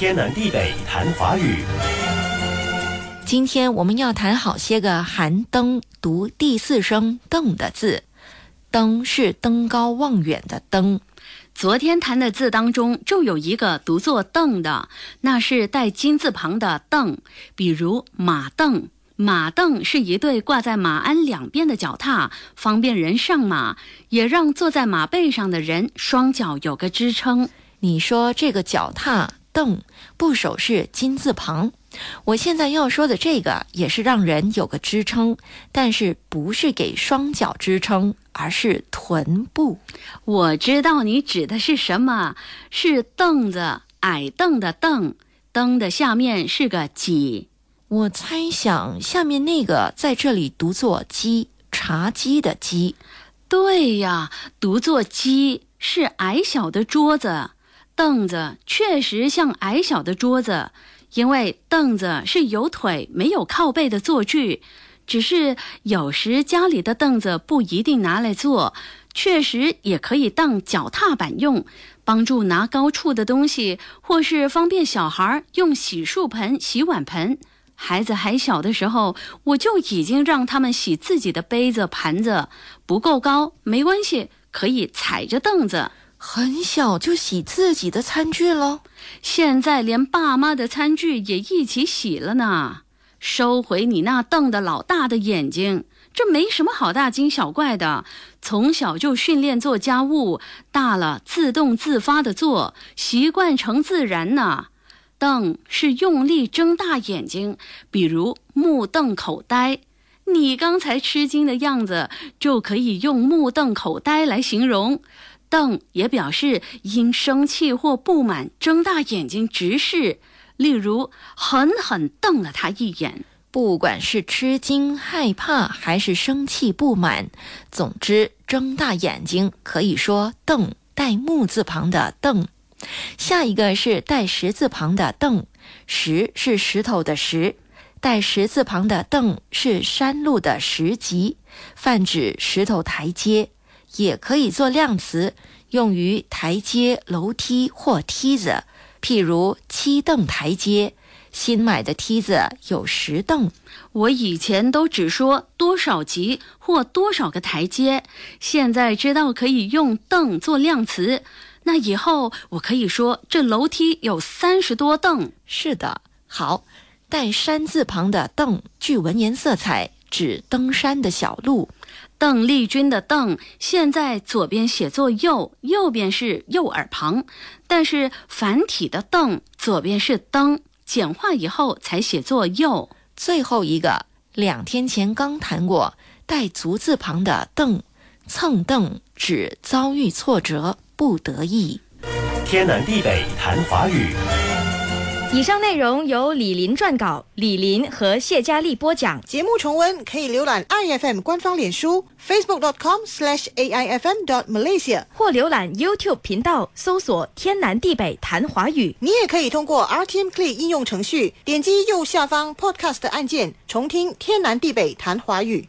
天南地北谈华语。今天我们要谈好些个含“登”读第四声“登”的字，“登”是登高望远的“登”。昨天谈的字当中就有一个读作“凳”的，那是带金字旁的“凳”，比如马凳。马凳是一对挂在马鞍两边的脚踏，方便人上马，也让坐在马背上的人双脚有个支撑。你说这个脚踏凳部首是金字旁，我现在要说的这个也是让人有个支撑，但是不是给双脚支撑，而是臀部。我知道你指的是什么，是凳子，矮凳的凳，凳的下面是个几。我猜想下面那个在这里读作“鸡”，茶几的“几”。对呀，读作“鸡”是矮小的桌子，凳子确实像矮小的桌子，因为凳子是有腿没有靠背的坐具。只是有时家里的凳子不一定拿来坐，确实也可以当脚踏板用，帮助拿高处的东西，或是方便小孩用洗漱盆、洗碗盆。孩子还小的时候，我就已经让他们洗自己的杯子、盘子，不够高没关系，可以踩着凳子。很小就洗自己的餐具了，现在连爸妈的餐具也一起洗了呢。收回你那瞪得老大的眼睛，这没什么好大惊小怪的。从小就训练做家务，大了自动自发的做，习惯成自然呢。瞪是用力睁大眼睛，比如目瞪口呆。你刚才吃惊的样子，就可以用目瞪口呆来形容。瞪也表示因生气或不满睁大眼睛直视，例如狠狠瞪了他一眼。不管是吃惊、害怕还是生气、不满，总之睁大眼睛可以说瞪，带木字旁的瞪。下一个是带石字旁的“瞪”，石是石头的“石”，带石字旁的“瞪”是山路的“石级”，泛指石头台阶，也可以做量词，用于台阶、楼梯或梯子。譬如七凳台阶，新买的梯子有十凳。我以前都只说多少级或多少个台阶，现在知道可以用“凳”做量词。那以后我可以说这楼梯有三十多凳。是的，好，带山字旁的“凳”具文言色彩，指登山的小路。邓丽君的“邓”现在左边写作“右”，右边是右耳旁，但是繁体的“邓”左边是“登”，简化以后才写作“右”。最后一个，两天前刚谈过，带足字旁的“邓”，蹭蹬指遭遇挫折。不得意。天南地北谈华语。以上内容由李林撰稿，李林和谢佳丽播讲。节目重温可以浏览 iFM 官方脸书 facebook com aifm dot malaysia 或浏览 YouTube 频道搜索“天南地北谈华语”。你也可以通过 RTM Play 应用程序点击右下方 Podcast 按键，重听“天南地北谈华语”。